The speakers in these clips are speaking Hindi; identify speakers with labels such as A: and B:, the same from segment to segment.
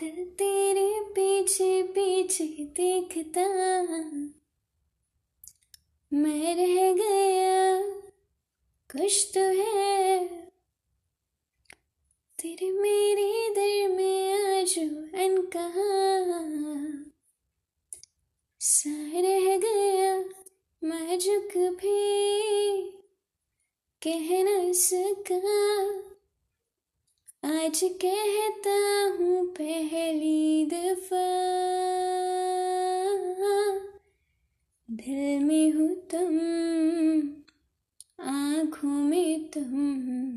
A: दिल तेरे पीछे पीछे देखता मैं रह गया कुछ तो है। तेरे मेरे दिल में आज अन कहा सा रह गया मैं झुक भी कह न सका। आज कहता हूँ पहली दफ़ा। दिल में हो तुम, आँखों में तुम,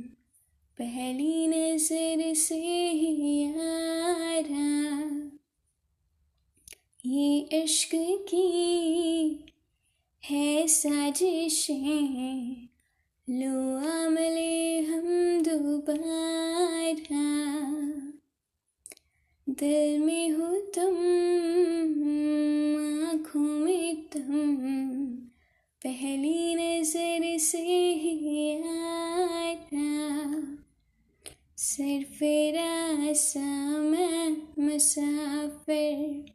A: पहली नज़र से ही यारा। ये इश्क की है साजिशें, लो आमले हम दोबारा। दिल में हो तुम, आँखों में तुम। पहली नज़र से ही सिर्फ़ रासा मैं मुसाफिर।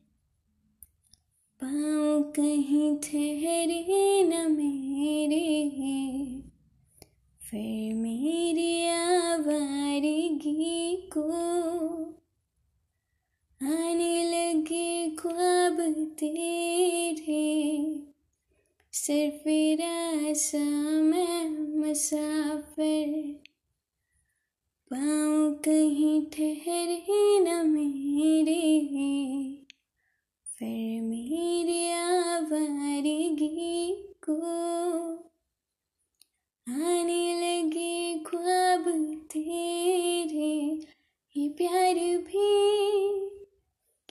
A: पाँव कहीं ठहरे न मेरे, फिर आने लगे ख्वाब तेरे। सिर्फ़ रासा मैं मुसाफिर। पाँव कहीं ठहरे न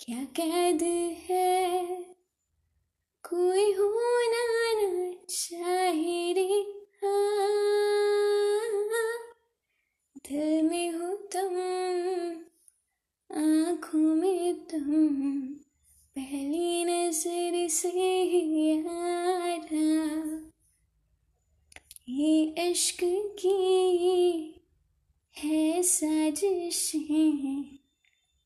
A: क्या कैद है? कोई होना न चाहे रे दिल में हो तुम, आँखों में तुम। पहली नज़र से ही यारा। ये इश्क की है साजिशें